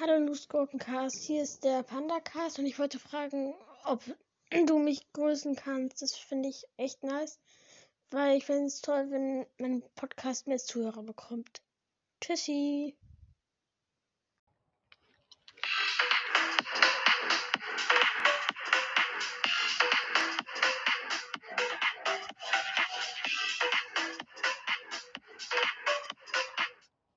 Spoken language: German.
Hallo Lustgurkencast, hier ist der Pandacast und ich wollte fragen, ob du mich grüßen kannst. Das finde ich echt nice, weil ich finde es toll, wenn mein Podcast mehr Zuhörer bekommt. Tschüssi!